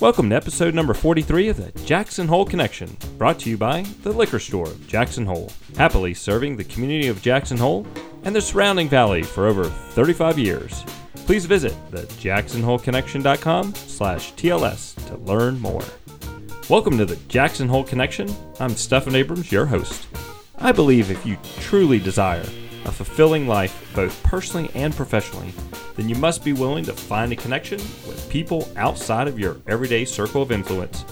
Welcome to episode number 43 of the Jackson Hole Connection, brought to you by the Liquor Store of Jackson Hole, happily serving the community of Jackson Hole and the surrounding valley for over 35 years. Please visit the jacksonholeconnection.com slash TLS to learn more. Welcome to the Jackson Hole Connection. I'm Stephan Abrams, your host. I believe if you truly desire a fulfilling life, both personally and professionally, then you must be willing to find a connection with people outside of your everyday circle of influence,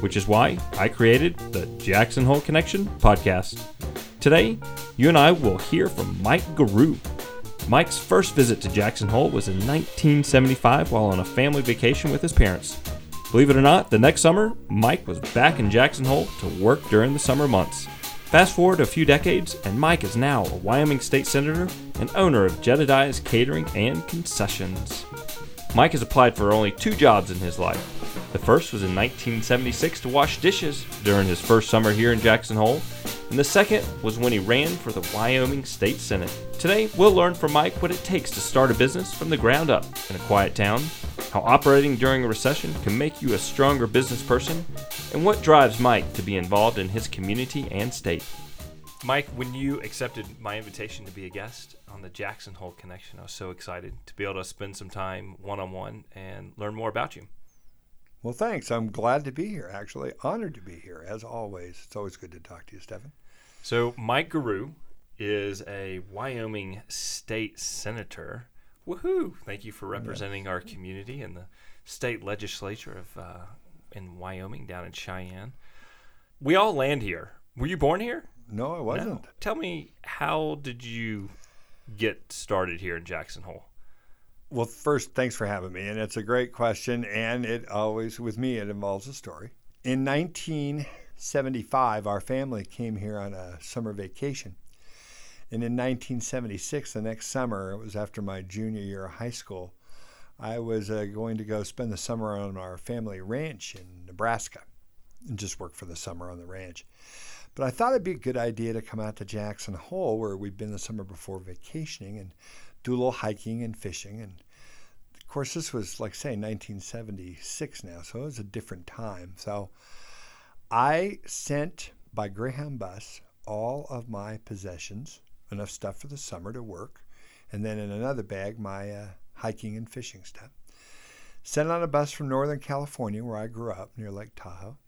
which is why I created the Jackson Hole Connection podcast. Today, you and I will hear from Mike Gierau. Mike's first visit to Jackson Hole was in 1975 while on a family vacation with his parents. Believe it or not, the next summer, Mike was back in Jackson Hole to work during the summer months. Fast forward a few decades, and Mike is now a Wyoming State Senator and owner of Jedediah's Catering and Concessions. Mike has applied for only two jobs in his life. The first was in 1976 to wash dishes during his first summer here in Jackson Hole, and the second was when he ran for the Wyoming State Senate. Today, we'll learn from Mike what it takes to start a business from the ground up in a quiet town, how operating during a recession can make you a stronger business person, and what drives Mike to be involved in his community and state. Mike, when you accepted my invitation to be a guest on the Jackson Hole Connection, I was so excited to be able to spend some time one on one and learn more about you. Well, thanks. I'm glad to be here, actually. Honored to be here, as always. It's always good to talk to you, Stephan. So, Mike Gierau is a Wyoming state senator. Woohoo! Thank you for representing our community in the state legislature of uh, in Wyoming down in Cheyenne. We all land here. Were you born here? No, I wasn't. No. Tell me, how did you get started here in Jackson Hole? Well, first, thanks for having me. And it's a great question. And it always, with me, it involves a story. In 1975, our family came here on a summer vacation. And in 1976, the next summer, it was after my junior year of high school, I was uh, going to go spend the summer on our family ranch in Nebraska and just work for the summer on the ranch. But I thought it'd be a good idea to come out to Jackson Hole, where we'd been the summer before vacationing, and do a little hiking and fishing. And of course, this was, like say, 1976 now, so it was a different time. So I sent by Greyhound bus all of my possessions enough stuff for the summer to work, and then in another bag, my uh, hiking and fishing stuff. Sent on a bus from Northern California, where I grew up near Lake Tahoe,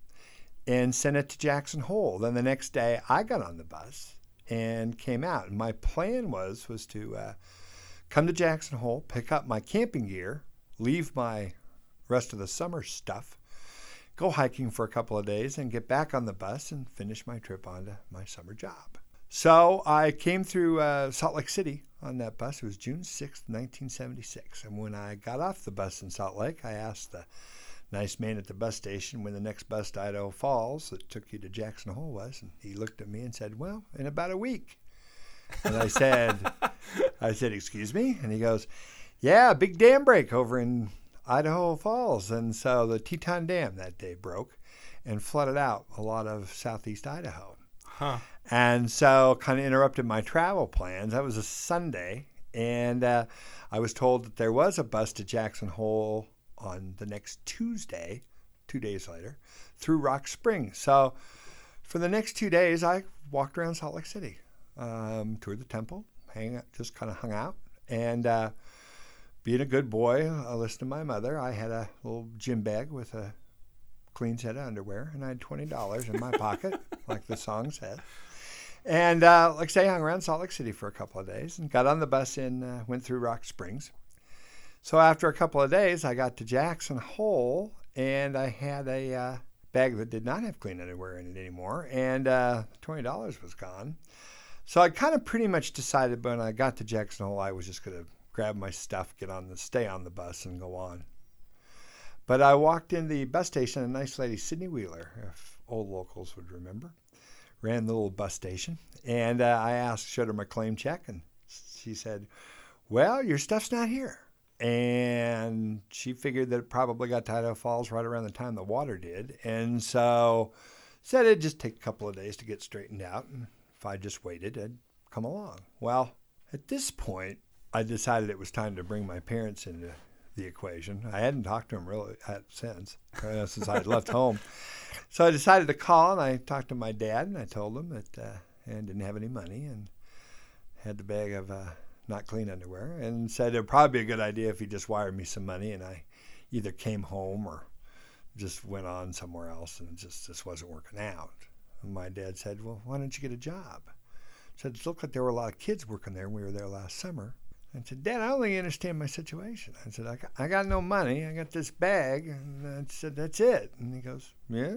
and sent it to Jackson Hole. Then the next day, I got on the bus and came out. And my plan was was to uh, come to Jackson Hole, pick up my camping gear, leave my rest of the summer stuff, go hiking for a couple of days, and get back on the bus and finish my trip onto my summer job. So I came through uh, Salt Lake City on that bus. It was June 6, 1976. And when I got off the bus in Salt Lake, I asked the nice man at the bus station when the next bus to Idaho Falls that took you to Jackson Hole was. And he looked at me and said, Well, in about a week. And I said, I said, Excuse me? And he goes, Yeah, big dam break over in Idaho Falls. And so the Teton Dam that day broke and flooded out a lot of southeast Idaho. Huh. And so kind of interrupted my travel plans. That was a Sunday. And uh, I was told that there was a bus to Jackson Hole on the next Tuesday, two days later, through Rock Springs. So for the next two days, I walked around Salt Lake City, um, toured the temple, hang just kind of hung out. And uh, being a good boy, I listened to my mother. I had a little gym bag with a clean set of underwear, and I had $20 in my pocket, like the song said. And uh, like I say, I hung around Salt Lake City for a couple of days and got on the bus and uh, went through Rock Springs. So after a couple of days, I got to Jackson Hole and I had a uh, bag that did not have clean underwear in it anymore, and uh, $20 was gone. So I kind of pretty much decided when I got to Jackson Hole, I was just going to grab my stuff, get on the, stay on the bus, and go on. But I walked in the bus station, a nice lady, Sydney Wheeler, if old locals would remember ran the little bus station, and uh, I asked, showed her my claim check, and she said, "Well, your stuff's not here." And she figured that it probably got to Idaho Falls right around the time the water did, and so said it'd just take a couple of days to get straightened out, and if I just waited, it'd come along. Well, at this point, I decided it was time to bring my parents into the equation. I hadn't talked to them really since, uh, since I had left home. So I decided to call and I talked to my dad and I told him that uh, I didn't have any money and had the bag of uh, not clean underwear and said it would probably be a good idea if he just wired me some money and I either came home or just went on somewhere else and just this wasn't working out. And my dad said, "Well, why don't you get a job?" I said, "It looked like there were a lot of kids working there when we were there last summer." I said, Dad, I don't think you understand my situation. I said, I got, I got no money. I got this bag. And I said, That's it. And he goes, Yeah,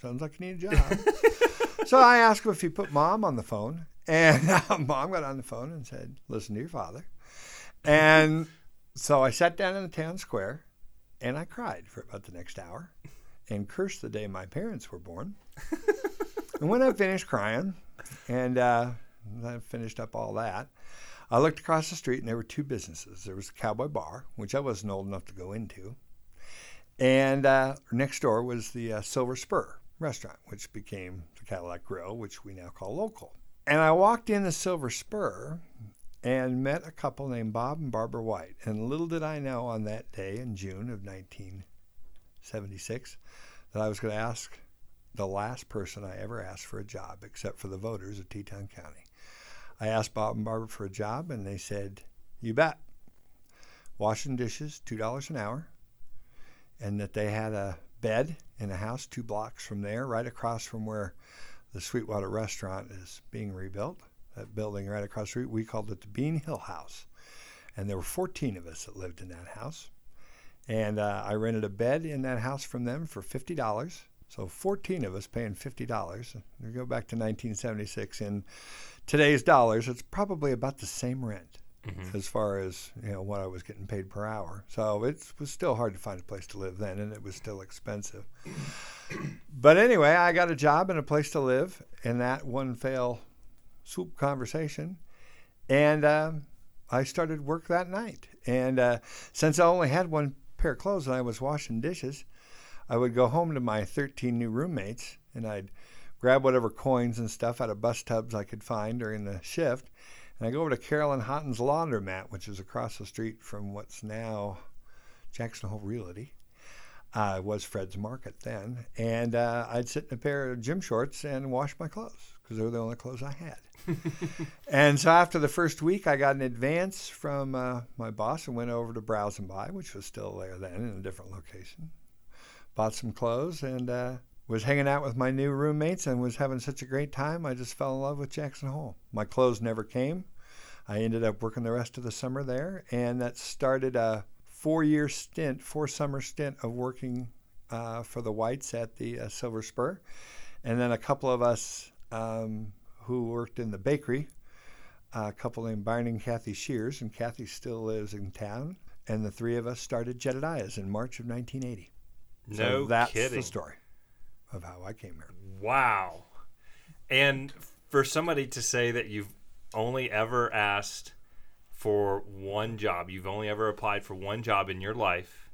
sounds like you need a job. so I asked him if he put mom on the phone. And uh, mom got on the phone and said, Listen to your father. And so I sat down in the town square and I cried for about the next hour and cursed the day my parents were born. and when I finished crying and uh, I finished up all that, I looked across the street and there were two businesses. There was a Cowboy Bar, which I wasn't old enough to go into, and uh, next door was the uh, Silver Spur restaurant, which became the Cadillac Grill, which we now call Local. And I walked in the Silver Spur and met a couple named Bob and Barbara White. And little did I know on that day in June of 1976 that I was going to ask the last person I ever asked for a job, except for the voters of Teton County. I asked Bob and Barbara for a job, and they said, You bet. Washing dishes, $2 an hour, and that they had a bed in a house two blocks from there, right across from where the Sweetwater restaurant is being rebuilt. That building right across the street, we called it the Bean Hill House. And there were 14 of us that lived in that house. And uh, I rented a bed in that house from them for $50. So 14 of us paying $50. We go back to 1976. in today's dollars, it's probably about the same rent mm-hmm. as far as you know what I was getting paid per hour. So it was still hard to find a place to live then, and it was still expensive. but anyway, I got a job and a place to live in that one fail swoop conversation, and uh, I started work that night. And uh, since I only had one pair of clothes and I was washing dishes, I would go home to my 13 new roommates and I'd grab whatever coins and stuff out of bus tubs I could find during the shift. And I'd go over to Carolyn Houghton's laundromat, which is across the street from what's now Jackson Hole Realty. Uh, was Fred's Market then. And uh, I'd sit in a pair of gym shorts and wash my clothes because they were the only clothes I had. and so after the first week, I got an advance from uh, my boss and went over to Browse and Buy, which was still there then in a different location. Bought some clothes and uh, was hanging out with my new roommates and was having such a great time. I just fell in love with Jackson Hole. My clothes never came. I ended up working the rest of the summer there, and that started a four-year stint, four-summer stint of working uh, for the Whites at the uh, Silver Spur, and then a couple of us um, who worked in the bakery. a couple named Byron and Kathy Shears, and Kathy still lives in town. And the three of us started Jedediah's in March of 1980. No so that's kidding. the story of how I came here. Wow. And for somebody to say that you've only ever asked for one job, you've only ever applied for one job in your life,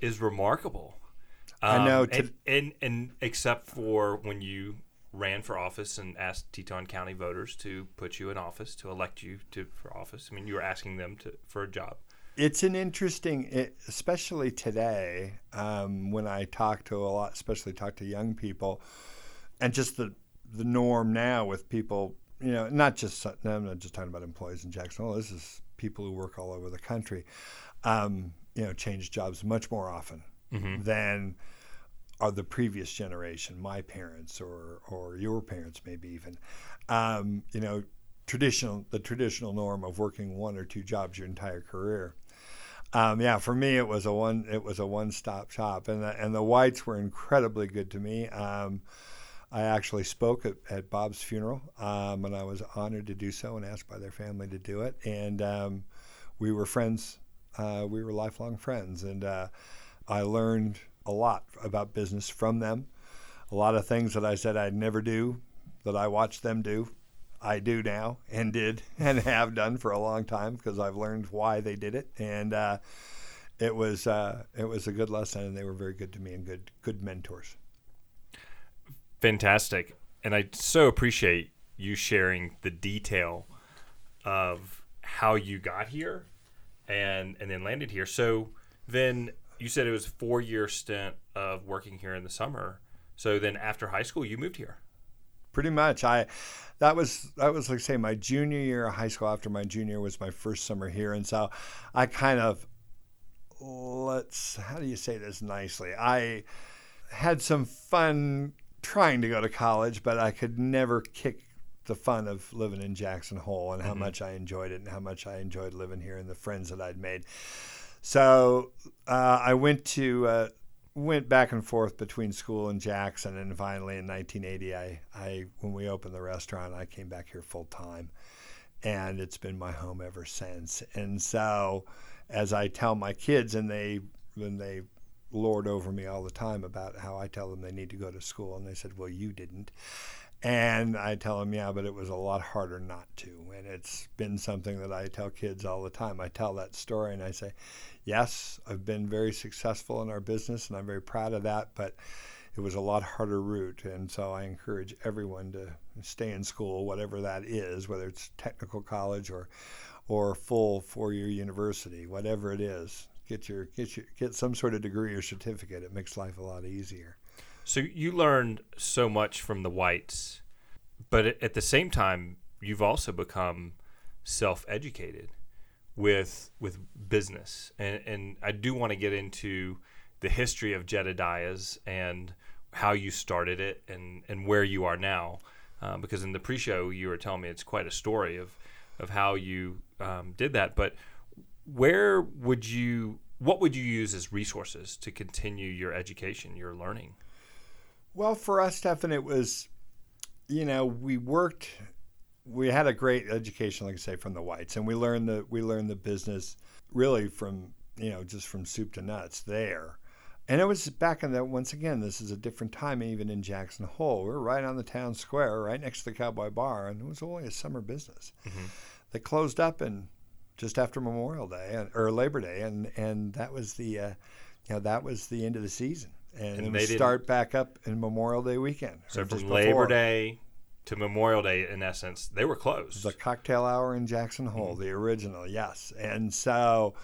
is remarkable. Um, I know. To... And, and, and except for when you ran for office and asked Teton County voters to put you in office, to elect you to for office. I mean, you were asking them to for a job it's an interesting, especially today, um, when I talk to a lot, especially talk to young people, and just the the norm now with people, you know, not just I'm not just talking about employees in Jackson Hole. This is people who work all over the country. Um, you know, change jobs much more often mm-hmm. than are the previous generation, my parents or or your parents, maybe even. Um, you know, traditional the traditional norm of working one or two jobs your entire career. Um, yeah, for me it was a one it was a one stop shop, and the, and the Whites were incredibly good to me. Um, I actually spoke at, at Bob's funeral, um, and I was honored to do so and asked by their family to do it. And um, we were friends. Uh, we were lifelong friends, and uh, I learned a lot about business from them. A lot of things that I said I'd never do, that I watched them do. I do now and did and have done for a long time because I've learned why they did it, and uh, it was uh, it was a good lesson, and they were very good to me and good good mentors. Fantastic, and I so appreciate you sharing the detail of how you got here and and then landed here. So then you said it was four year stint of working here in the summer. So then after high school, you moved here. Pretty much. I that was that was like say my junior year of high school. After my junior was my first summer here, and so I kind of let's how do you say this nicely? I had some fun trying to go to college, but I could never kick the fun of living in Jackson Hole and how mm-hmm. much I enjoyed it and how much I enjoyed living here and the friends that I'd made. So uh, I went to uh, went back and forth between school and Jackson, and finally in 1980, I, I when we opened the restaurant, I came back here full time, and it's been my home ever since. And so, as I tell my kids, and they when they lord over me all the time about how I tell them they need to go to school, and they said, "Well, you didn't." And I tell them, yeah, but it was a lot harder not to. And it's been something that I tell kids all the time. I tell that story and I say, yes, I've been very successful in our business and I'm very proud of that, but it was a lot harder route. And so I encourage everyone to stay in school, whatever that is, whether it's technical college or, or full four year university, whatever it is. Get your get your get some sort of degree or certificate. It makes life a lot easier. So you learned so much from the whites, but at the same time, you've also become self-educated with with business, and and I do want to get into the history of Jedediah's and how you started it and and where you are now, uh, because in the pre-show you were telling me it's quite a story of of how you um, did that, but where would you what would you use as resources to continue your education, your learning? Well, for us, Stephan, it was, you know, we worked, we had a great education, like I say, from the whites, and we learned the we learned the business really from you know just from soup to nuts there. And it was back in that once again, this is a different time even in Jackson Hole. We are right on the town square, right next to the Cowboy Bar, and it was only a summer business. Mm-hmm. They closed up and just after Memorial Day or Labor Day, and and that was the uh, you know that was the end of the season and, and they start back up in Memorial Day weekend. So from Labor Day to Memorial Day, in essence, they were closed. The cocktail hour in Jackson Hole, mm-hmm. the original, yes. And so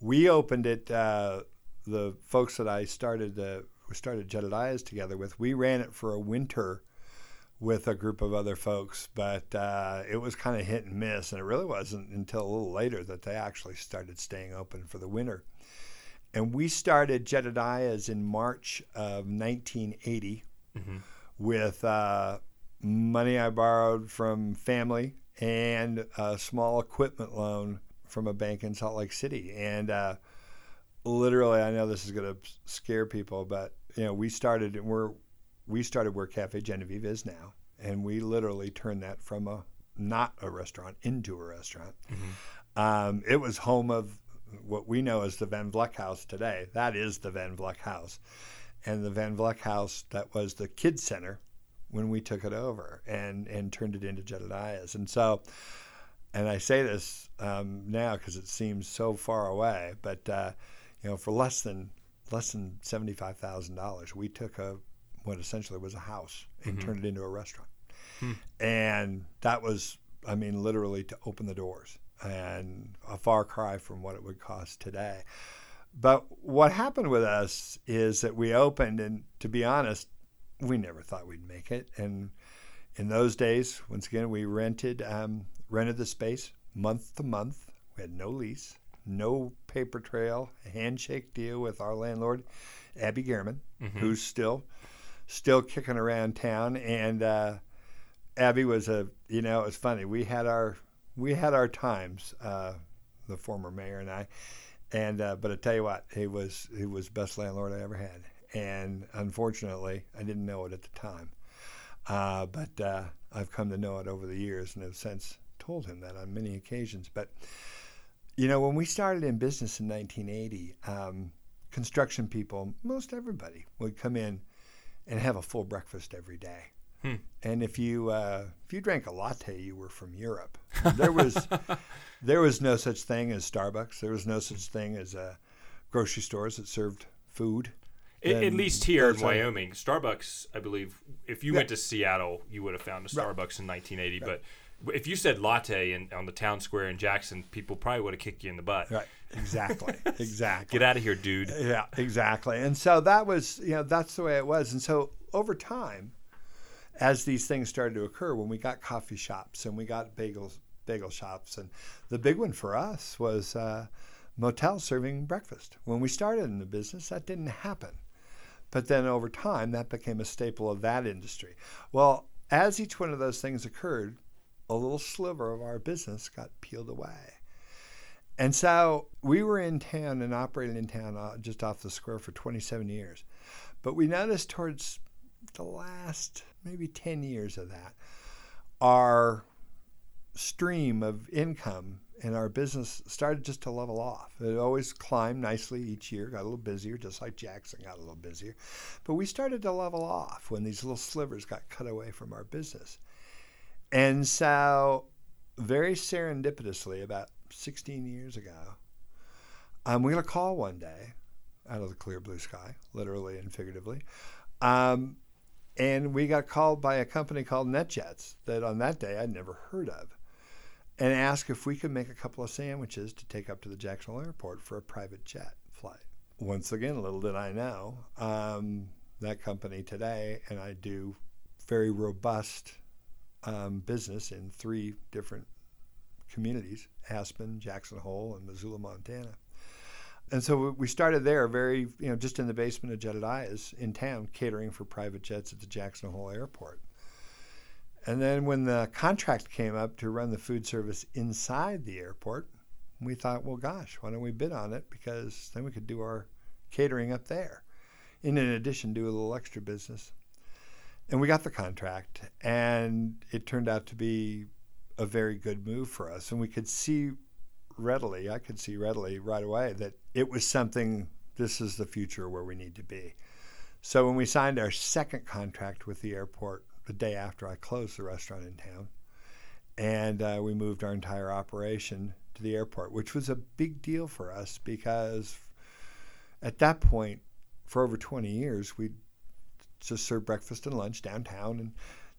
we opened it. Uh, the folks that I started uh, started Jedediah's together with, we ran it for a winter with a group of other folks, but uh, it was kind of hit and miss, and it really wasn't until a little later that they actually started staying open for the winter. And we started Jedediah's in March of 1980 mm-hmm. with uh, money I borrowed from family and a small equipment loan from a bank in Salt Lake City. And uh, literally, I know this is going to scare people, but you know, we started and we're we started where Cafe Genevieve is now, and we literally turned that from a not a restaurant into a restaurant. Mm-hmm. Um, it was home of what we know as the Van Vleck House today. That is the Van Vleck House. And the Van Vleck House, that was the kids center when we took it over and, and turned it into Jedediah's. And so, and I say this um, now because it seems so far away, but uh, you know, for less than less than seventy five thousand dollars, we took a what essentially was a house and mm-hmm. turned it into a restaurant. Hmm. And that was, I mean, literally to open the doors and a far cry from what it would cost today. But what happened with us is that we opened, and to be honest, we never thought we'd make it. And in those days, once again, we rented um, rented the space month to month. We had no lease, no paper trail, handshake deal with our landlord, Abi Garaman, mm-hmm. who's still still kicking around town. And uh, Abby was a you know it was funny. We had our we had our times, uh, the former mayor and I, and uh, but I tell you what, he was he was best landlord I ever had, and unfortunately, I didn't know it at the time, uh, but uh, I've come to know it over the years, and have since told him that on many occasions. But you know, when we started in business in 1980, um, construction people, most everybody, would come in and have a full breakfast every day. Hmm. And if you uh, if you drank a latte, you were from Europe. There was there was no such thing as Starbucks. There was no such thing as uh, grocery stores that served food. It, at least here in Wyoming, Starbucks, I believe, if you yeah. went to Seattle, you would have found a Starbucks right. in 1980. Right. But if you said latte in, on the town square in Jackson, people probably would have kicked you in the butt. Right. Exactly. exactly. Get out of here, dude. Yeah, exactly. And so that was, you know, that's the way it was. And so over time, as these things started to occur, when we got coffee shops and we got bagels, bagel shops, and the big one for us was uh, motels serving breakfast. When we started in the business, that didn't happen. But then over time, that became a staple of that industry. Well, as each one of those things occurred, a little sliver of our business got peeled away. And so we were in town and operated in town uh, just off the square for 27 years. But we noticed towards the last maybe 10 years of that, our stream of income in our business started just to level off. It always climbed nicely each year, got a little busier, just like Jackson got a little busier. But we started to level off when these little slivers got cut away from our business. And so, very serendipitously, about 16 years ago, um, we got a call one day out of the clear blue sky, literally and figuratively. Um, and we got called by a company called NetJets that on that day I'd never heard of and asked if we could make a couple of sandwiches to take up to the Jacksonville airport for a private jet flight. Once again, little did I know, um, that company today, and I do very robust um, business in three different communities Aspen, Jackson Hole, and Missoula, Montana. And so we started there, very, you know, just in the basement of Jedediah's in town, catering for private jets at the Jackson Hole Airport. And then when the contract came up to run the food service inside the airport, we thought, well, gosh, why don't we bid on it? Because then we could do our catering up there. And in addition, do a little extra business and we got the contract, and it turned out to be a very good move for us. And we could see readily, I could see readily right away that it was something, this is the future where we need to be. So when we signed our second contract with the airport the day after I closed the restaurant in town, and uh, we moved our entire operation to the airport, which was a big deal for us because at that point, for over 20 years, we'd just served breakfast and lunch downtown and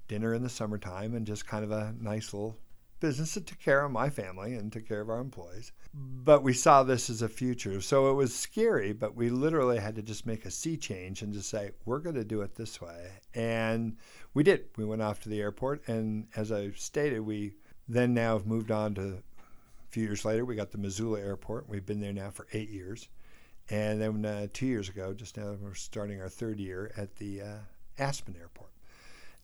dinner in the summertime and just kind of a nice little business that took care of my family and took care of our employees. But we saw this as a future. So it was scary, but we literally had to just make a sea change and just say, we're going to do it this way. And we did. We went off to the airport. And as I stated, we then now have moved on to a few years later, we got the Missoula airport. We've been there now for eight years. And then uh, two years ago, just now, we're starting our third year at the uh, Aspen Airport.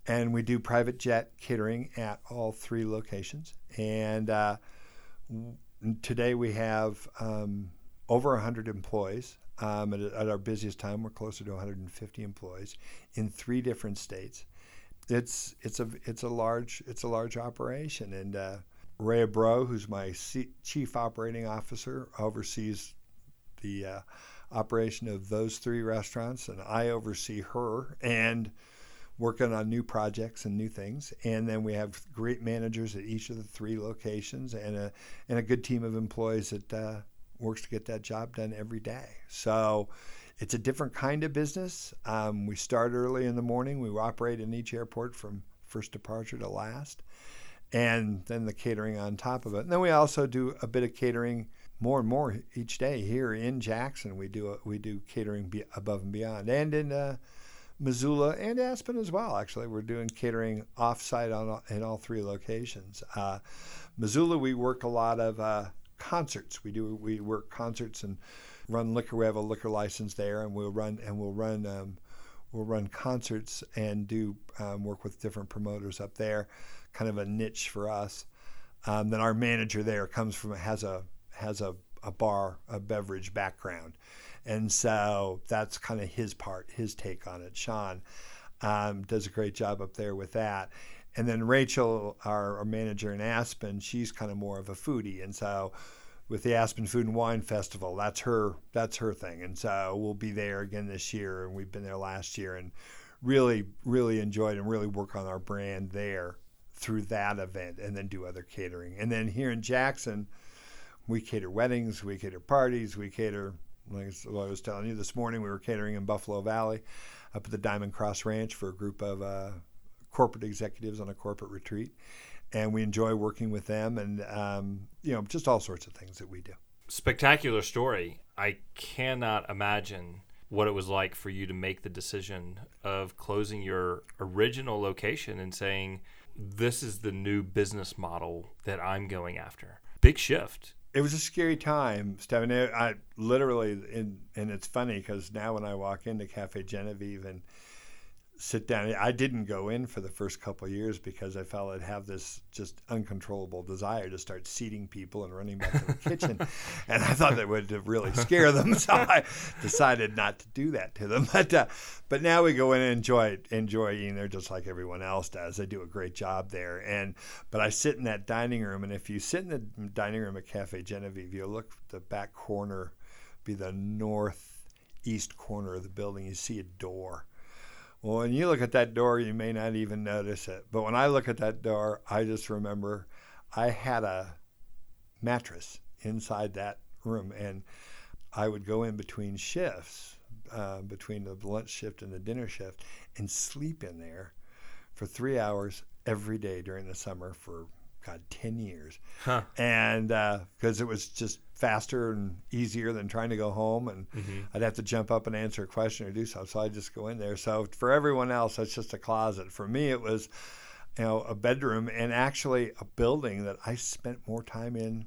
And we do private jet catering at all three locations. And uh, today we have um, over 100 employees. Um, at, at, our busiest time, we're closer to 150 employees in three different states. It's it's a it's a large it's a large operation, and uh, Ray Bro, who's my C- chief operating officer, oversees the uh, operation of those three restaurants, and I oversee her and working on new projects and new things. And then we have great managers at each of the three locations, and a and a good team of employees that uh, works to get that job done every day. So. It's a different kind of business. Um, we start early in the morning. We operate in each airport from first departure to last, and then the catering on top of it. And then we also do a bit of catering more and more each day here in Jackson. We do we do catering above and beyond, and in uh, Missoula and Aspen as well. Actually, we're doing catering offsite on all, in all three locations. Uh, Missoula, we work a lot of uh, concerts. We do we work concerts and run liquor. We have a liquor license there, and we'll run and we'll run. Um, we'll run concerts and do um, work with different promoters up there, kind of a niche for us. Um, then our manager there comes from has a has a, a bar, a beverage background. And so that's kind of his part, his take on it. Sean um, does a great job up there with that. And then Rachel, our, our manager in Aspen, she's kind of more of a foodie. And so with the Aspen Food and Wine Festival, that's her that's her thing. And so we'll be there again this year, and we've been there last year, and really really enjoyed and really work on our brand there through that event, and then do other catering. And then here in Jackson, we cater weddings, we cater parties, we cater, like I was telling you this morning, we were catering in Buffalo Valley up at the Diamond Cross Ranch for a group of uh, corporate executives on a corporate retreat. And we enjoy working with them, and um, you know, just all sorts of things that we do. Spectacular story. I cannot imagine what it was like for you to make the decision of closing your original location and saying, "This is the new business model that I'm going after." Big shift it was a scary time, Stephen. I literally, and, and it's funny because now when I walk into Cafe Genevieve and sit down. I didn't go in for the first couple of years because I felt I'd have this just uncontrollable desire to start seating people and running back to the kitchen, and I thought that would really scare them. So I decided not to do that to them. But uh, but now we go in and enjoy enjoy eating there just like everyone else does. They do a great job there. And but I sit in that dining room, and if you sit in the dining room at Cafe Genevieve, you look the back corner, be the northeast corner of the building. You see a door well, when you look at that door, you may not even notice it. But when I look at that door, I just remember I had a mattress inside that room, and I would go in between shifts, uh, between the lunch shift and the dinner shift, and sleep in there for three hours every day during the summer for God, 10 years. Huh. And because uh, it was just faster and easier than trying to go home, and mm-hmm. I'd have to jump up and answer a question or do something. So I'd just go in there. So for everyone else, that's just a closet. For me, it was, you know, a bedroom and actually a building that I spent more time in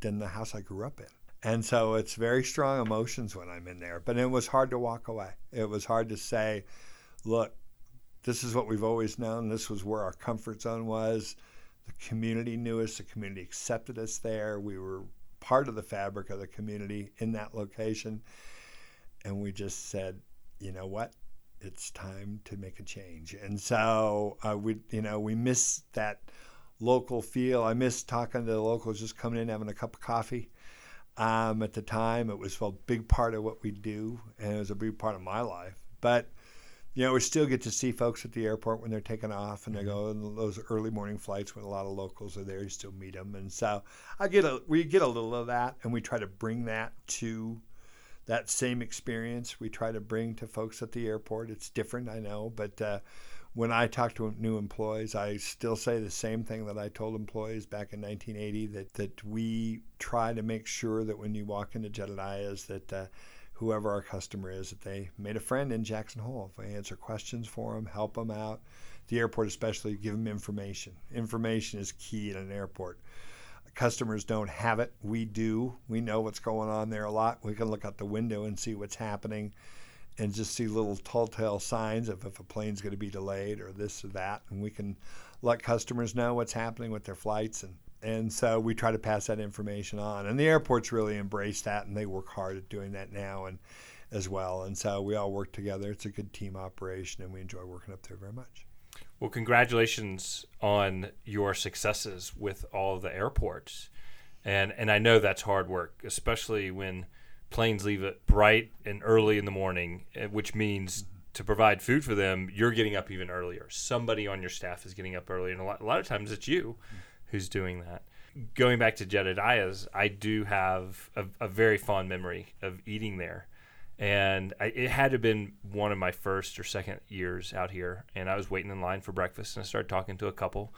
than the house I grew up in. And so it's very strong emotions when I'm in there. But it was hard to walk away. It was hard to say, look, this is what we've always known. This was where our comfort zone was. The community knew us. The community accepted us there. We were part of the fabric of the community in that location. And we just said, you know what? It's time to make a change. And so uh, we, you know, we miss that local feel. I miss talking to the locals, just coming in, having a cup of coffee. Um, at the time, it was a big part of what we do, and it was a big part of my life. But you know, we still get to see folks at the airport when they're taking off and they go on those early morning flights when a lot of locals are there. You still meet them, and so I get a we get a little of that, and we try to bring that to that same experience. We try to bring to folks at the airport. It's different, I know, but uh, when I talk to new employees, I still say the same thing that I told employees back in 1980 that that we try to make sure that when you walk into Jedediah's that uh, whoever our customer is, that they made a friend in Jackson Hole. If I answer questions for them, help them out, the airport especially, give them information. Information is key in an airport. Customers don't have it. We do. We know what's going on there a lot. We can look out the window and see what's happening and just see little telltale signs of if a plane's going to be delayed or this or that. And we can let customers know what's happening with their flights and and so we try to pass that information on. And the airports really embrace that, and they work hard at doing that now and as well. And so we all work together. It's a good team operation, and we enjoy working up there very much. Well, congratulations on your successes with all of the airports, and and I know that's hard work, especially when planes leave it bright and early in the morning, eh, which means to provide food for them, you're getting up even earlier. Somebody on your staff is getting up early, and a lot, a lot of times it's you. Mm-hmm who's doing that. Going back to Jedediah's, I do have a, a very fond memory of eating there. And I, it had to have been one of my first or second years out here. And I was waiting in line for breakfast, and I started talking to a couple.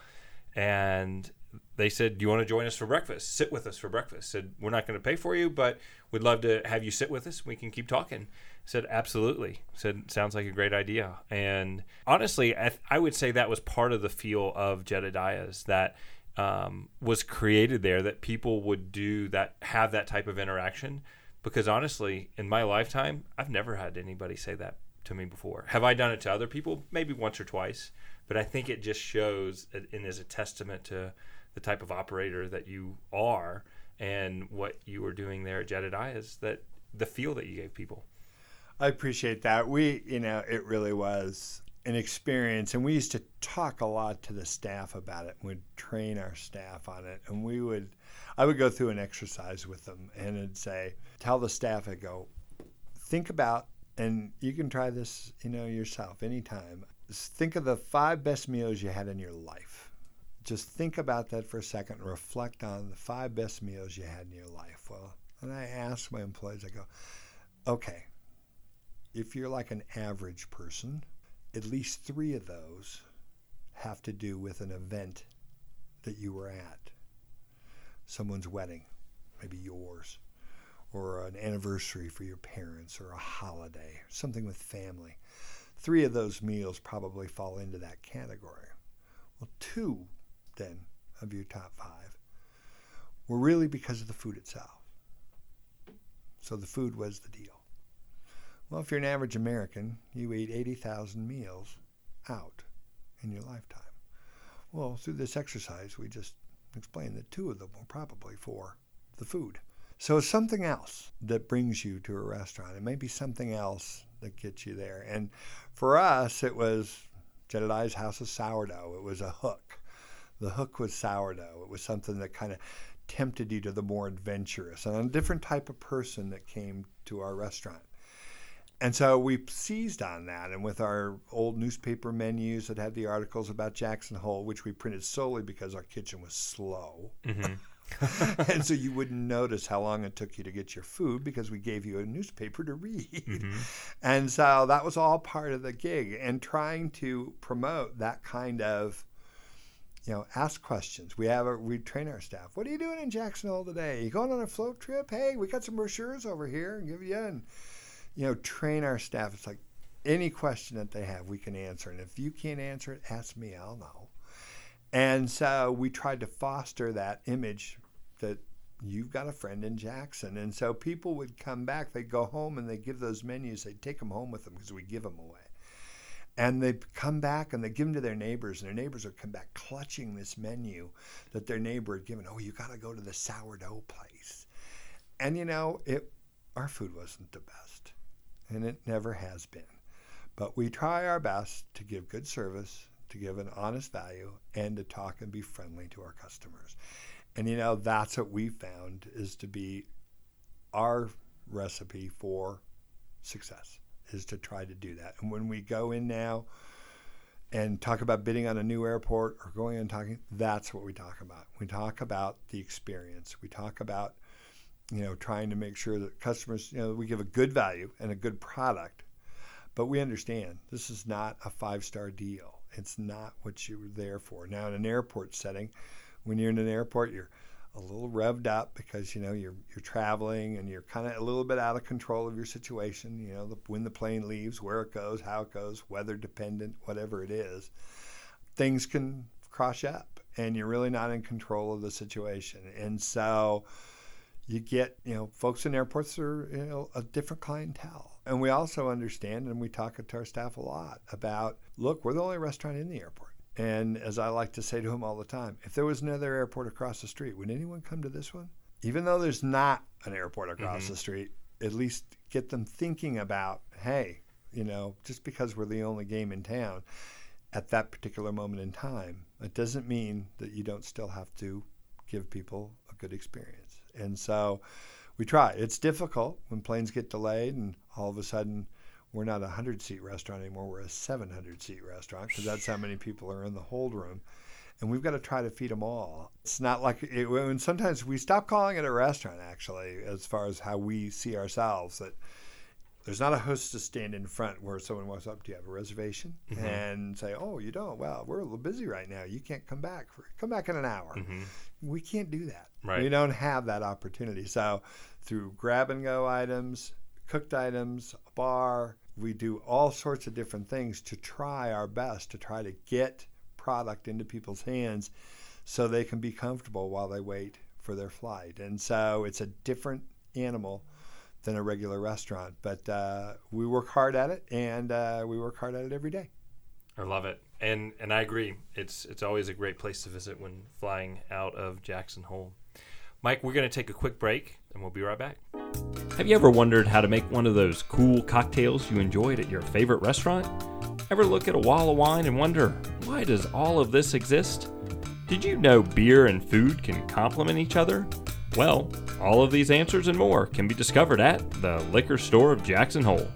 And they said, "Do you want to join us for breakfast? Sit with us for breakfast." Said, "We're not going to pay for you, but we'd love to have you sit with us. We can keep talking." Said, "Absolutely." Said, "Sounds like a great idea." And honestly, I, I would say that was part of the feel of Jedediah's that um, was created there that people would do that have that type of interaction. Because honestly in my lifetime i've never had anybody say that to me before. Have i done it to other people? Maybe once or twice. But i think it just shows and is a testament to the type of operator that you are and what you were doing there at jedediah is that the feel that you gave people. I appreciate that. We you know it really was an experience, and we used to talk a lot to the staff about it. We'd train our staff on it, and we would, I would go through an exercise with them, and it'd say, tell the staff, I go, think about, and you can try this, you know, yourself anytime. Think of the five best meals you had in your life. Just think about that for a second and reflect on the five best meals you had in your life. Well, and I ask my employees, I go, okay, if you're like an average person, at least three of those have to do with an event that you were at, someone's wedding, maybe yours, or an anniversary for your parents, or a holiday, something with family. Three of those meals probably fall into that category. Well, two then of your top five were really because of the food itself. So the food was the deal. Well, if you're an average American, you eat 80,000 meals out in your lifetime. Well, through this exercise, we just explained that two of them were probably for the food. So it's something else that brings you to a restaurant. It may be something else that gets you there. And for us, it was Jedediah's House of Sourdough. It was a hook. The hook was sourdough. It was something that kind of tempted you to the more adventurous and a different type of person that came to our restaurant. And so we seized on that. And with our old newspaper menus that had the articles about Jackson Hole, which we printed solely because our kitchen was slow. Mm-hmm. and so you wouldn't notice how long it took you to get your food because we gave you a newspaper to read. Mm-hmm. And so that was all part of the gig and trying to promote that kind of you know, ask questions. We have a, we train our staff. What are you doing in Jackson Hole today? You going on a float trip? Hey, we got some brochures over here and give you and you know, train our staff. It's like any question that they have, we can answer. And if you can't answer it, ask me, I'll know. And so we tried to foster that image that you've got a friend in Jackson. And so people would come back, they'd go home and they'd give those menus, they'd take them home with them because we give them away. And they'd come back and they'd give them to their neighbors, and their neighbors would come back clutching this menu that their neighbor had given. Oh, you got to go to the sourdough place. And you know, it our food wasn't the best, and it never has been. But we try our best to give good service, to give an honest value, and to talk and be friendly to our customers. And you know, that's what we found is to be our recipe for success is to try to do that. And when we go in now and talk about bidding on a new airport or going and talking, that's what we talk about. We talk about the experience. We talk about, you know, trying to make sure that customers, you know, we give a good value and a good product. But we understand this is not a five star deal. It's not what you were there for. Now, in an airport setting, when you're in an airport, you're a little revved up because you know you're you're traveling and you're kind of a little bit out of control of your situation. You know, the, when the plane leaves, where it goes, how it goes, weather dependent, whatever it is, things can crush up, and you're really not in control of the situation. And so, you get you know, folks in airports are you know a different clientele, and we also understand, and we talk to our staff a lot about, look, we're the only restaurant in the airport and as I like to say to them all the time, if there was another airport across the street, would anyone come to this one? Even though there's not an airport across mm-hmm. the street, at least get them thinking about, hey, you know, just because we're the only game in town at that particular moment in time, it doesn't mean that you don't still have to give people a good experience. And so we try. It's difficult when planes get delayed and all of a sudden we're not a 100 seat restaurant anymore. We're a 700 seat restaurant because that's how many people are in the hold room. And we've got to try to feed them all. It's not like, it, and sometimes we stop calling it a restaurant, actually, as far as how we see ourselves. That there's not a hostess stand in front where someone walks up, do you have a reservation? Mm-hmm. And say, oh, you don't? Well, we're a little busy right now. You can't come back. For, come back in an hour. Mm-hmm. We can't do that. Right. We don't have that opportunity. So through grab and go items, cooked items, a bar, we do all sorts of different things to try our best to try to get product into people's hands so they can be comfortable while they wait for their flight. And so it's a different animal than a regular restaurant, but uh, we work hard at it, and uh, we work hard at it every day. I love it, and and I agree. It's it's always a great place to visit when flying out of Jackson Hole. Mike, we're going to take a quick break, and we'll be right back. Have you ever wondered how to make one of those cool cocktails you enjoyed at your favorite restaurant? Ever look at a wall of wine and wonder, why does all of this exist? Did you know beer and food can complement each other? Well, all of these answers and more can be discovered at the Liquor Store of Jackson Hole.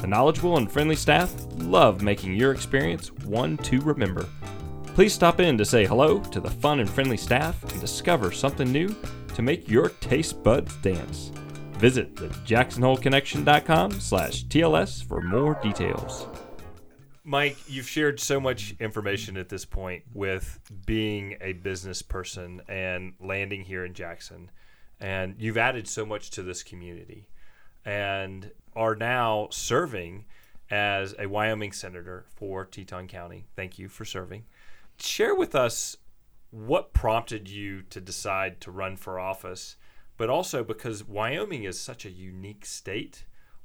The knowledgeable and friendly staff love making your experience one to remember. Please stop in to say hello to the fun and friendly staff and discover something new to make your taste buds dance. Visit the jacksonholeconnection.com slash TLS for more details. Mike, you've shared so much information at this point with being a business person and landing here in Jackson. And you've added so much to this community and are now serving as a Wyoming senator for Teton County. Thank you for serving. Share with us what prompted you to decide to run for office, but also because Wyoming is such a unique state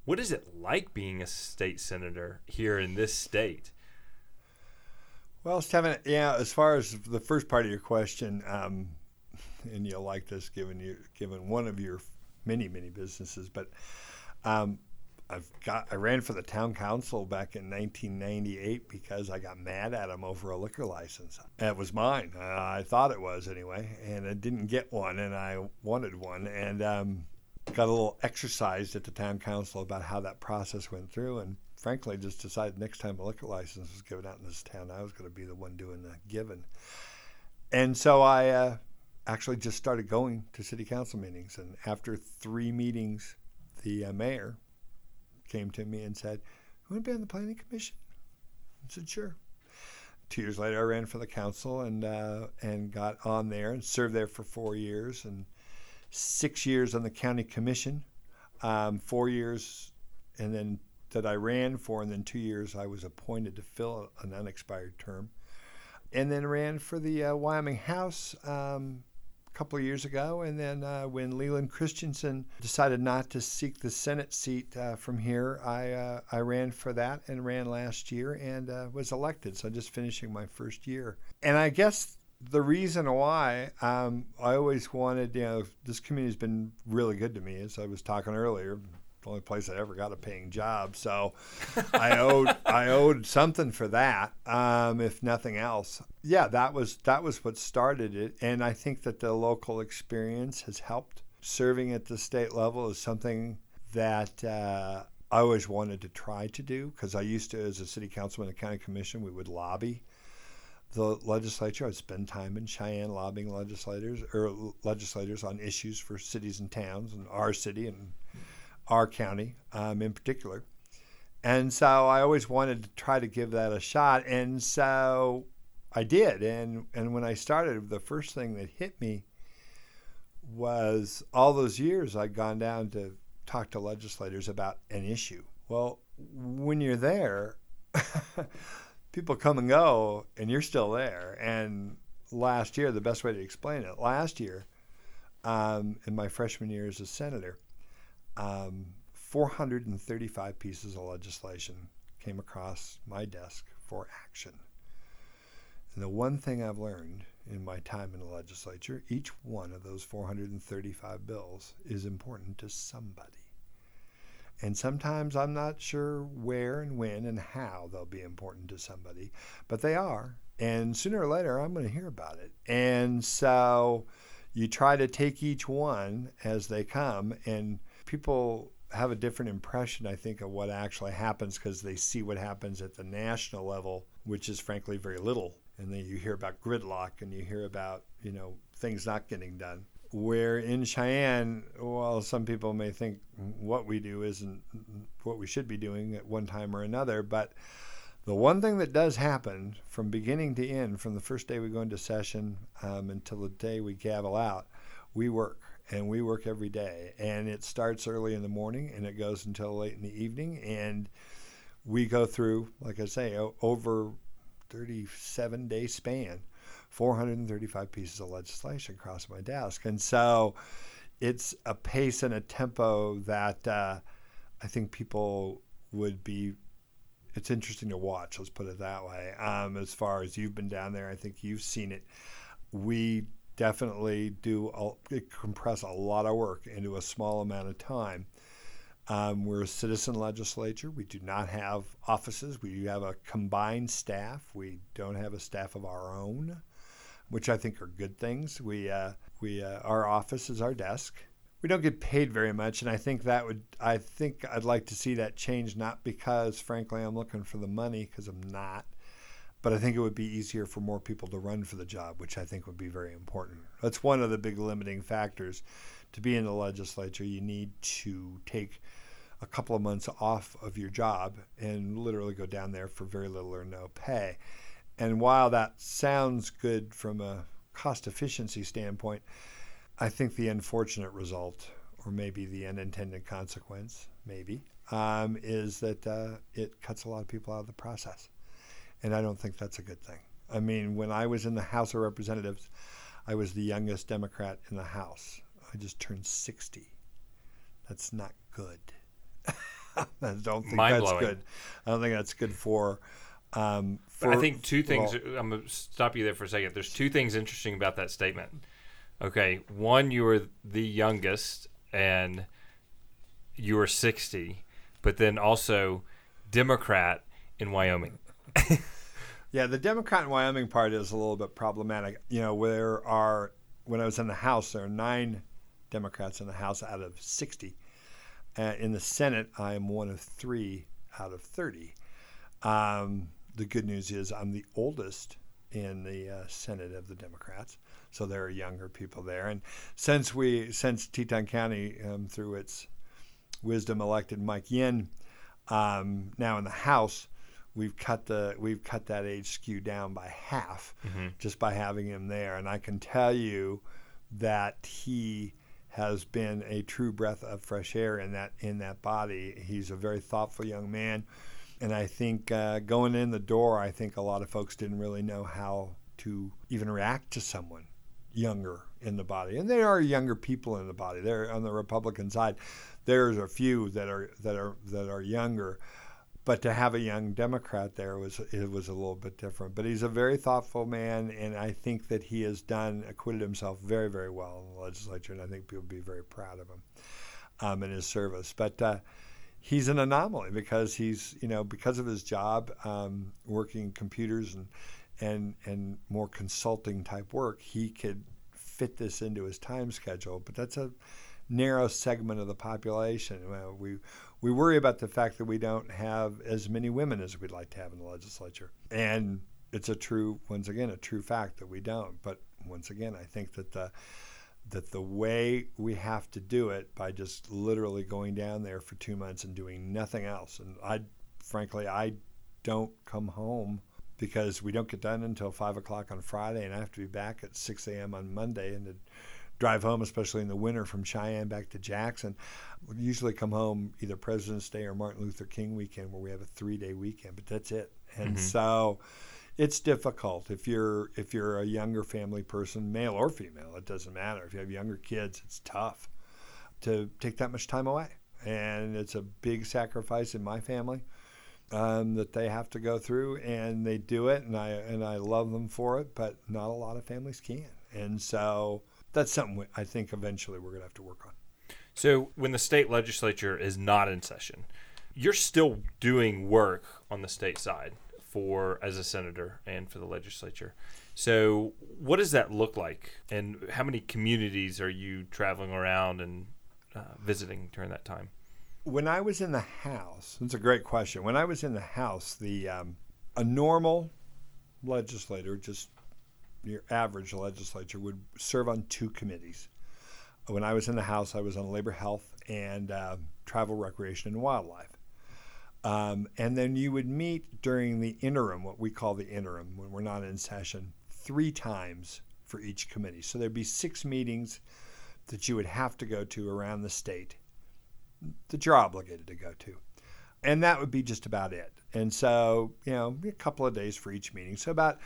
what is it like being a state senator here in this state? Well, Stephen, yeah, as far as the first part of your question, um, and you'll like this given you given one of your many many businesses, but um, I've got I ran for the town council back in 1998 because I got mad at them over a liquor license. It was mine. Uh, I thought it was anyway, and I didn't get one, and I wanted one, and um, got a little exercised at the town council about how that process went through, and frankly, just decided next time a liquor license was given out in this town, I was going to be the one doing the giving. And so I uh, actually just started going to city council meetings, and after three meetings, the uh, mayor came to me and said, "You want to be on the planning commission?" I said, "Sure." Two years later, I ran for the council and uh, and got on there and served there for four years and six years on the county commission, um, four years, and then that I ran for, and then two years I was appointed to fill an unexpired term, and then ran for the uh, Wyoming House um, couple of years ago, and then uh, when Leland Christensen decided not to seek the Senate seat uh, from here, I uh, I ran for that and ran last year and uh, was elected. So just finishing my first year, and I guess the reason why um, I always wanted, you know, this community's been really good to me, as I was talking earlier. The only place I ever got a paying job, so I owed I owed something for that, um, if nothing else. Yeah, that was that was what started it, and I think that the local experience has helped. Serving at the state level is something that uh, I always wanted to try to do because I used to, as a city councilman and county commission, we would lobby the legislature. I'd spend time in Cheyenne lobbying legislators or legislators on issues for cities and towns, and our city and our county um, in particular. And so I always wanted to try to give that a shot, and so I did. And and when I started, the first thing that hit me was all those years I'd gone down to talk to legislators about an issue. Well, when you're there. people come and go, and you're still there. And last year, the best way to explain it, last year, um, in my freshman year as a senator, um, 435 pieces of legislation came across my desk for action. And the one thing I've learned in my time in the legislature, each one of those 435 bills is important to somebody. And sometimes I'm not sure where and when and how they'll be important to somebody, but they are. And sooner or later, I'm going to hear about it. And so you try to take each one as they come, and people have a different impression, I think, of what actually happens because they see what happens at the national level, which is frankly very little. And then you hear about gridlock and you hear about, you know, things not getting done. Where in Cheyenne, well, some people may think what we do isn't what we should be doing at one time or another, but the one thing that does happen from beginning to end, from the first day we go into session um, until the day we gavel out, we work and we work every day. And it starts early in the morning and it goes until late in the evening. And we go through, like I say, over 37 day span 435 pieces of legislation across my desk. And so it's a pace and a tempo that uh, I think people would be. It's interesting to watch. Let's put it that way. Um, as far as you've been down there, I think you've seen it. We definitely do a, compress a lot of work into a small amount of time. Um, we're a citizen legislature. We do not have offices. We have a combined staff. We don't have a staff of our own which I think are good things. We uh, we uh, our office is our desk. We don't get paid very much, and I think that would I think I'd like to see that change. Not because, frankly, I'm looking for the money, because I'm not, but I think it would be easier for more people to run for the job, which I think would be very important. That's one of the big limiting factors. To be in the legislature, you need to take a couple of months off of your job and literally go down there for very little or no pay. And while that sounds good from a cost efficiency standpoint, I think the unfortunate result, or maybe the unintended consequence, maybe, um, is that uh, it cuts a lot of people out of the process. And I don't think that's a good thing. I mean, when I was in the House of Representatives, I was the youngest Democrat in the House. I just turned 60. That's not good. I don't think that's good. I don't think that's good for. Um, for I think two things. Well, I'm gonna stop you there for a second. There's two things interesting about that statement. Okay, one, you were the youngest, and you were 60, but then also Democrat in Wyoming. yeah, the Democrat in Wyoming part is a little bit problematic. You know, there are when I was in the House, there are nine Democrats in the House out of 60. Uh, in the Senate, I am one of three out of 30. Um, the good news is I'm the oldest in the uh, Senate of the Democrats, so there are younger people there. And since we, since Teton County, um, through its wisdom, elected Mike Yin, um, now in the House, we've cut the we've cut that age skew down by half mm-hmm. just by having him there. And I can tell you that he has been a true breath of fresh air in that in that body. He's a very thoughtful young man, and I think uh, going in the door, I think a lot of folks didn't really know how to even react to someone younger in the body, and there are younger people in the body. There on the Republican side, there's a few that are that are that are younger. But to have a young Democrat there was it was a little bit different. But he's a very thoughtful man, and I think that he has done acquitted himself very very well in the legislature, and I think people will be very proud of him um, in his service. But uh, he's an anomaly because he's you know because of his job um, working computers and and and more consulting type work, he could fit this into his time schedule. But that's a narrow segment of the population. Well, we we worry about the fact that we don't have as many women as we'd like to have in the legislature, and it's a true, once again, a true fact that we don't. But once again, I think that the that the way we have to do it by just literally going down there for two months and doing nothing else, and I, frankly, I don't come home because we don't get done until five o'clock on Friday, and I have to be back at 6 a.m. on Monday, and drive home, especially in the winter from Cheyenne back to Jackson. We usually come home either President's Day or Martin Luther King weekend, where we have a three-day weekend, but that's it. And mm-hmm. so it's difficult if you're if you're a younger family person, male or female. It doesn't matter. If you have younger kids, it's tough to take that much time away, and it's a big sacrifice in my family. Um, that they have to go through, and they do it, and I and I love them for it. But not a lot of families can, and so that's something I think eventually we're going to have to work on. So when the state legislature is not in session, you're still doing work on the state side for as a senator and for the legislature. So what does that look like, and how many communities are you traveling around and uh, visiting during that time? When I was in the House, that's a great question. When I was in the House, the um, a normal legislator just your average legislature would serve on two committees. When I was in the House, I was on labor, health, and uh, travel, recreation, and wildlife. Um, and then you would meet during the interim, what we call the interim, when we're not in session, three times for each committee. So there'd be six meetings that you would have to go to around the state that you're obligated to go to. And that would be just about it. And so, you know, a couple of days for each meeting. So about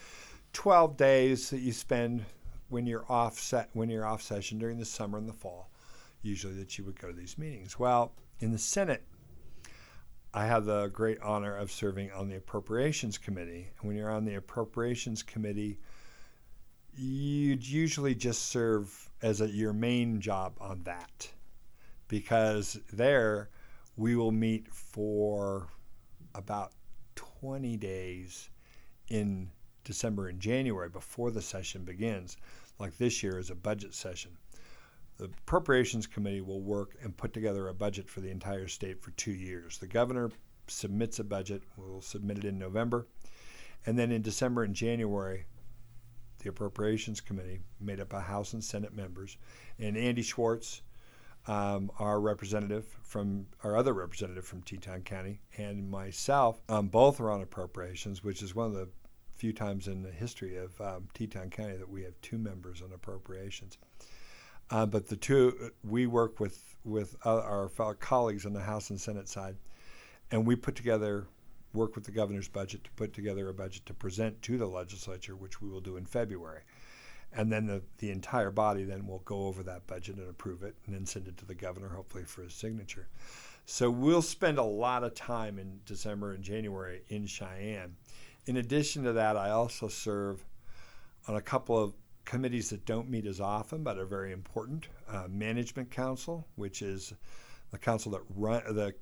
12 days that you spend when you're off set, when you're off session during the summer and the fall, usually that you would go to these meetings. Well, in the Senate, I have the great honor of serving on the Appropriations Committee. When you're on the Appropriations Committee, you'd usually just serve as a, your main job on that because there we will meet for about 20 days in December and January before the session begins, like this year is a budget session. The Appropriations Committee will work and put together a budget for the entire state for two years. The governor submits a budget, we'll submit it in November, and then in December and January, the Appropriations Committee, made up of House and Senate members, and Andy Schwartz, um, our representative from our other representative from Teton County, and myself. Um, both are on appropriations, which is one of the few times in the history of um, Teton County that we have two members on appropriations. Uh, but the two, we work with with our colleagues on the House and Senate side, and we put together, work with the governor's budget to put together a budget to present to the legislature, which we will do in February and then the, the entire body then will go over that budget and approve it and then send it to the governor hopefully for his signature so we'll spend a lot of time in december and january in cheyenne in addition to that i also serve on a couple of committees that don't meet as often but are very important uh, management council which is the council that run the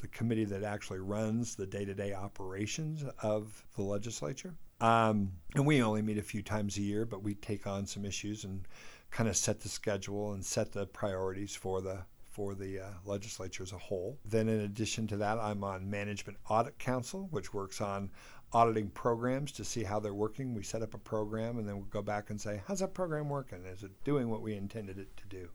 the committee that actually runs the day-to-day operations of the legislature um, and we only meet a few times a year, but we take on some issues and kind of set the schedule and set the priorities for the for the uh, legislature as a whole. Then, in addition to that, I'm on Management Audit Council, which works on auditing programs to see how they're working. We set up a program and then we go back and say, how's that program working? Is it doing what we intended it to do?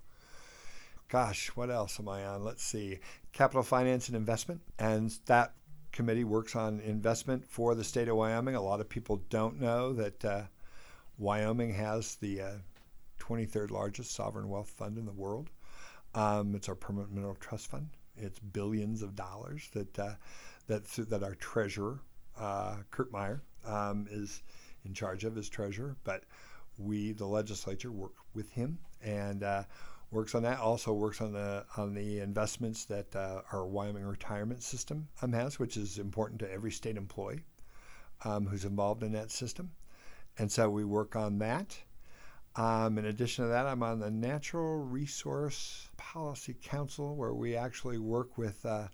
Gosh, what else am I on? Let's see. Capital Finance and Investment. And that committee works on investment for the state of Wyoming. A lot of people don't know that uh, Wyoming has the uh, 23rd largest sovereign wealth fund in the world. Um, it's our permanent mineral trust fund. It's billions of dollars that uh, that that our treasurer uh, Curt Meier um, is in charge of as treasurer. But we, the legislature, work with him and uh, works on that. Also works on the on the investments that uh, our Wyoming retirement system um, has, which is important to every state employee um, who's involved in that system. And so we work on that. Um, in addition to that, I'm on the Natural Resource Policy Council, where we actually work with uh,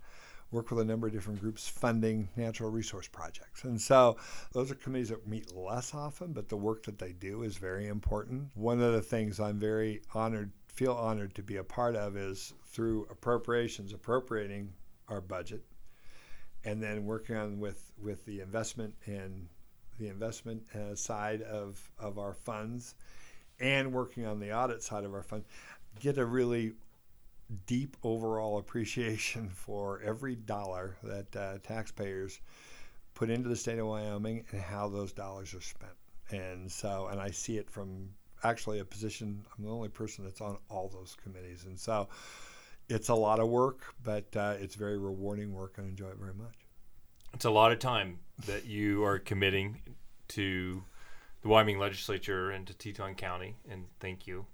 work with a number of different groups funding natural resource projects. And so those are committees that meet less often, but the work that they do is very important. One of the things I'm very honored feel honored to be a part of is through appropriations, appropriating our budget, and then working on with with the investment and the investment uh, side of of our funds, and working on the audit side of our fund, get a really deep overall appreciation for every dollar that uh, taxpayers put into the state of Wyoming and how those dollars are spent. And so, and I see it from actually a position. I'm the only person that's on all those committees, and so it's a lot of work, but uh, it's very rewarding work. I enjoy it very much. It's a lot of time that you are committing to the Wyoming legislature and to Teton County, and thank you.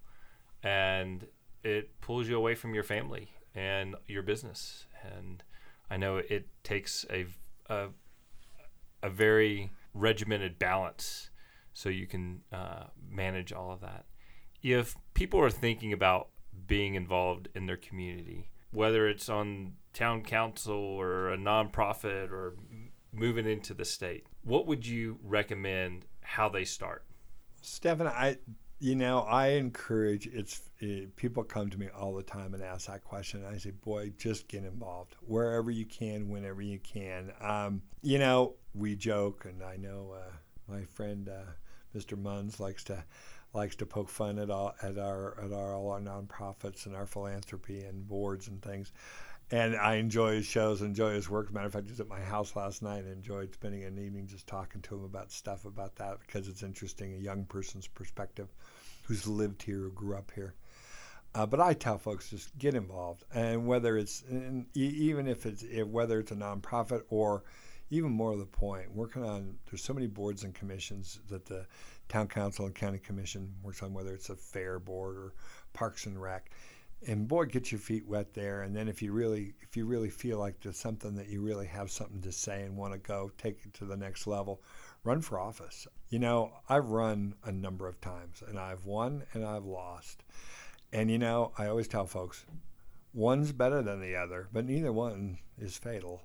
And it pulls you away from your family and your business. And I know it takes a, a, a very regimented balance so you can uh, manage all of that. If people are thinking about being involved in their community, whether it's on town council or a nonprofit or moving into the state, what would you recommend how they start? Stephan, I you know, I encourage it's it, people come to me all the time and ask that question. I say, boy, just get involved wherever you can, whenever you can. Um, you know, we joke, and I know uh, my friend uh, Mr. Munns likes to likes to poke fun at all at our at our all our nonprofits and our philanthropy and boards and things. And I enjoy his shows, enjoy his work. Matter of fact, he was at my house last night and enjoyed spending an evening just talking to him about stuff about that because it's interesting, a young person's perspective who's lived here, who grew up here. Uh, but I tell folks just get involved, and whether it's and even if it's if, whether it's a nonprofit or even more to the point, working on there's so many boards and commissions that the town council and county commission works on, whether it's a fair board or Parks and Rec. And boy, get your feet wet there. And then if you really if you really feel like there's something that you really have something to say and want to go take it to the next level, run for office. You know, I've run a number of times and I've won and I've lost. And you know, I always tell folks, one's better than the other, but neither one is fatal.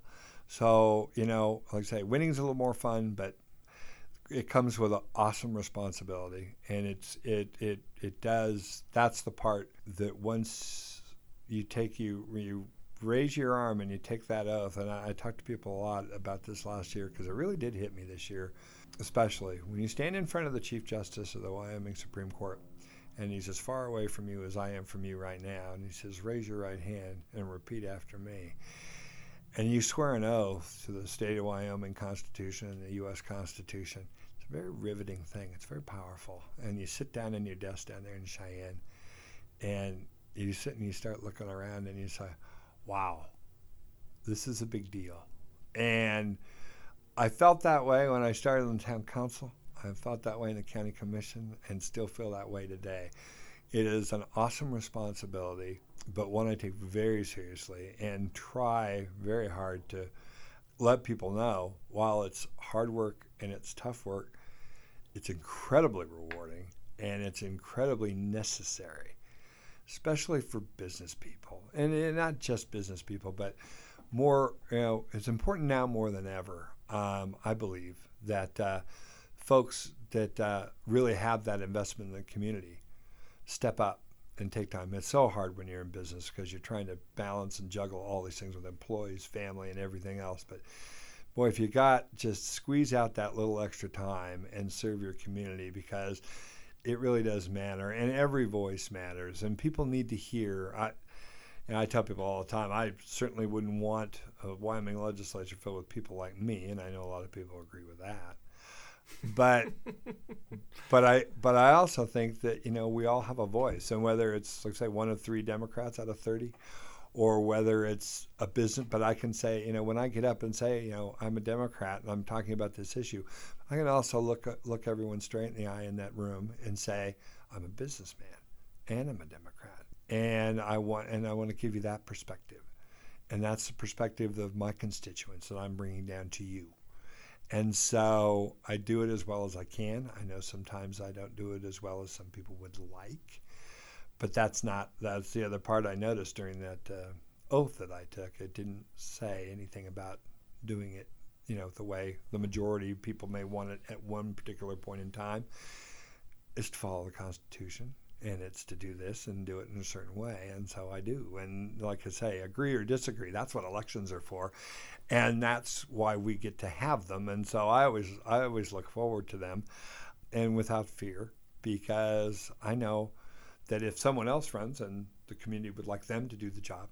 So, you know, like I say, winning's a little more fun, but it comes with an awesome responsibility. And it's it it it does that's the part that once you take you you raise your arm and you take that oath and I, I talked to people a lot about this last year because it really did hit me this year especially when you stand in front of the chief justice of the wyoming supreme court and he's as far away from you as I am from you right now. And he says, Raise your right hand and repeat after me. And you swear an oath to the state of Wyoming Constitution and the U.S. Constitution. It's a very riveting thing. It's very powerful. And you sit down in your desk down there in Cheyenne, and you sit and you start looking around, and you say, Wow, this is a big deal. And I felt that way when I started in the town council. I felt that way in the county commission and still feel that way today. It is an awesome responsibility, but one I take very seriously and try very hard to let people know while it's hard work and it's tough work, it's incredibly rewarding and it's incredibly necessary, especially for business people. And, and not just business people, but more, you know, it's important now more than ever, um, I believe, that. Uh, folks that uh, really have that investment in the community step up and take time. It's so hard when you're in business because you're trying to balance and juggle all these things with employees, family, and everything else. But boy, if you got just squeeze out that little extra time and serve your community because it really does matter, and every voice matters, and people need to hear. I, and I tell people all the time, I certainly wouldn't want a Wyoming legislature filled with people like me, and I know a lot of people agree with that but but I but I also think that you know we all have a voice, and whether it's like say one of three Democrats out of thirty, or whether it's a business. But I can say you know when I get up and say you know I'm a Democrat and I'm talking about this issue, I can also look look everyone straight in the eye in that room and say I'm a businessman and I'm a Democrat, and I want and I want to give you that perspective, and that's the perspective of my constituents that I'm bringing down to you. And so I do it as well as I can. I know sometimes I don't do it as well as some people would like, but that's not, that's the other part I noticed during that uh, oath that I took. It didn't say anything about doing it, you know, the way the majority of people may want it at one particular point in time, is to follow the Constitution and it's to do this and do it in a certain way. And so I do. And like I say, agree or disagree. That's what elections are for, and that's why we get to have them. And so I always I always look forward to them, and without fear, because I know that if someone else runs and the community would like them to do the job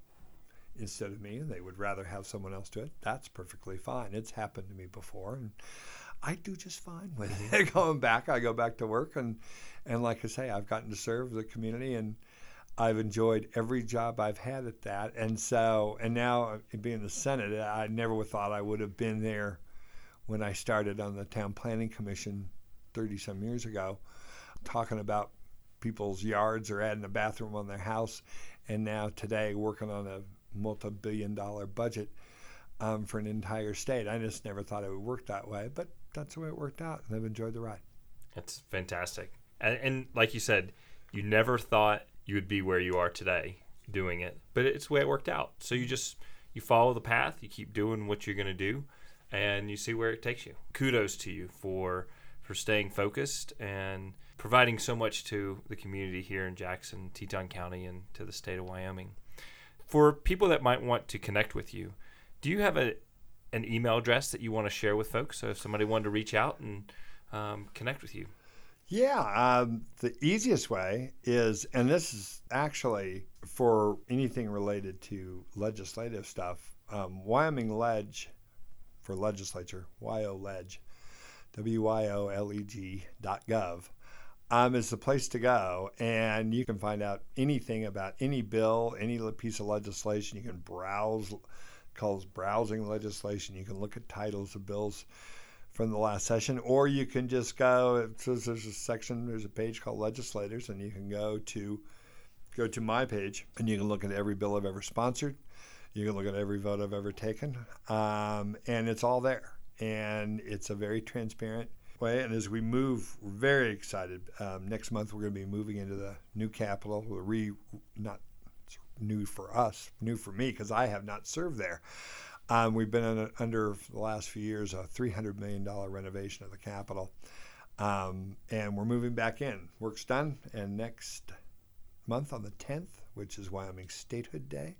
instead of me, and they would rather have someone else do it, that's perfectly fine. It's happened to me before, and I do just fine with it. Going back, I go back to work and and like I say, I've gotten to serve the community and I've enjoyed every job I've had at that. And so, and now being the Senate, I never thought I would have been there when I started on the Town Planning Commission 30 some years ago, talking about people's yards or adding a bathroom on their house. And now today, working on a multi billion dollar budget um, for an entire state. I just never thought it would work that way, but that's the way it worked out. And I've enjoyed the ride. That's fantastic and, and like you said, you never thought you would be where you are today doing it, but it's the way it worked out. So you just you follow the path, you keep doing what you're going to do, and you see where it takes you. Kudos to you for for staying focused and providing so much to the community here in Jackson, Teton County, and to the state of Wyoming. For people that might want to connect with you, do you have a an email address that you want to share with folks? So if somebody wanted to reach out and um, connect with you. Yeah, um, the easiest way is, and this is actually for anything related to legislative stuff, um, Wyoming Ledge for legislature, WYOLEG, W-Y-O-L-E-G dot gov, um, is the place to go. And you can find out anything about any bill, any piece of legislation. You can browse, calls browsing legislation. You can look at titles of bills from the last session, or you can just go. It says there's a section, there's a page called legislators, and you can go to go to my page, and you can look at every bill I've ever sponsored. You can look at every vote I've ever taken, um, and it's all there. And it's a very transparent way. And as we move, we're very excited. Um, next month, we're going to be moving into the new capitol. We're re not new for us, new for me because I have not served there. Um, we've been a, under the last few years a $300 million renovation of the Capitol. Um, and we're moving back in. Work's done. And next month on the 10th, which is Wyoming Statehood Day,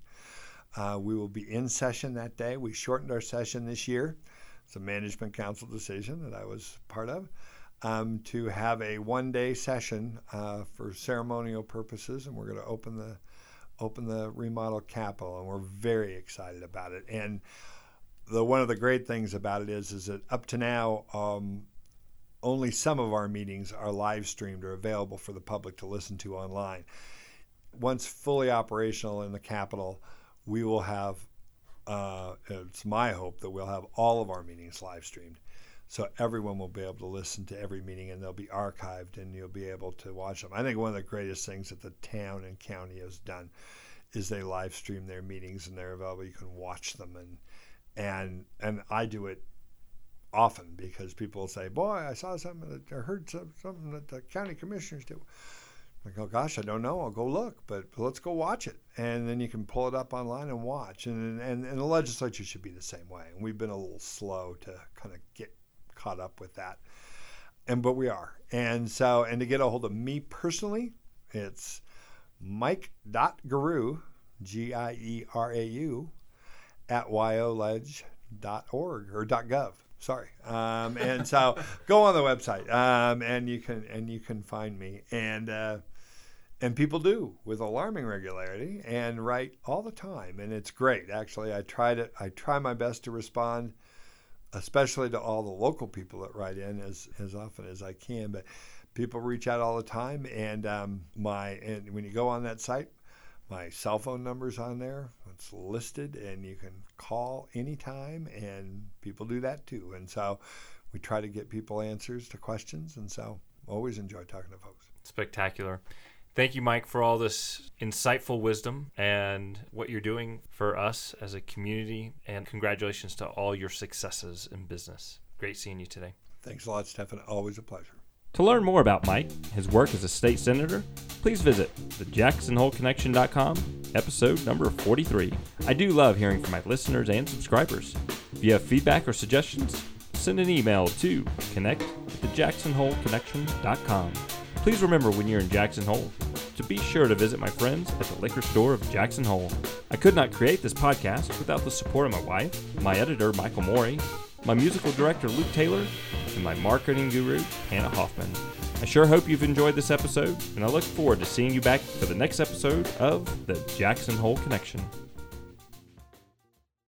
uh, we will be in session that day. We shortened our session this year. It's a management council decision that I was part of. um, to have a one-day session uh, for ceremonial purposes, and we're going to open the open the remodel capitol, and we're very excited about it. And the one of the great things about it is is that up to now, um, only some of our meetings are live streamed or available for the public to listen to online. Once fully operational in the capitol, we will have. Uh, it's my hope that we'll have all of our meetings live streamed, so everyone will be able to listen to every meeting, and they'll be archived, and you'll be able to watch them. I think one of the greatest things that the town and county has done is they live stream their meetings, and they're available. You can watch them, and and and I do it often because people say, "Boy, I saw something that I heard something that the county commissioners do." I go, "Gosh, I don't know. I'll go look, but let's go watch it." And then you can pull it up online and watch. And and, and the legislature should be the same way. And we've been a little slow to kind of get caught up with that. And but we are. And so and to get a hold of me personally, it's mike.gierau, G I E R A U, at wyoleg.org or .gov. Sorry, um, and so go on the website, um, and you can and you can find me, and uh, and people do with alarming regularity and write all the time, and it's great. Actually, I try to I try my best to respond, especially to all the local people that write in as as often as I can, but people reach out all the time, and um, my and when you go on that site, my cell phone number's on there. It's listed, and you can call anytime, and people do that too. And so we try to get people answers to questions, and so always enjoy talking to folks. Spectacular. Thank you, Mike, for all this insightful wisdom and what you're doing for us as a community. And congratulations to all your successes in business. Great seeing you today. Thanks a lot, Stephan. Always a pleasure. To learn more about Mike, his work as a state senator, please visit the thejacksonholeconnection.com, episode number 43. I do love hearing from my listeners and subscribers. If you have feedback or suggestions, send an email to connect at thejacksonholeconnection.com. Please remember when you're in Jackson Hole to be sure to visit my friends at the liquor store of Jackson Hole. I could not create this podcast without the support of my wife, my editor, Michael Moeri, my musical director, Luke Taylor, and my marketing guru, Tana Hoffman. I sure hope you've enjoyed this episode, and I look forward to seeing you back for the next episode of The Jackson Hole Connection.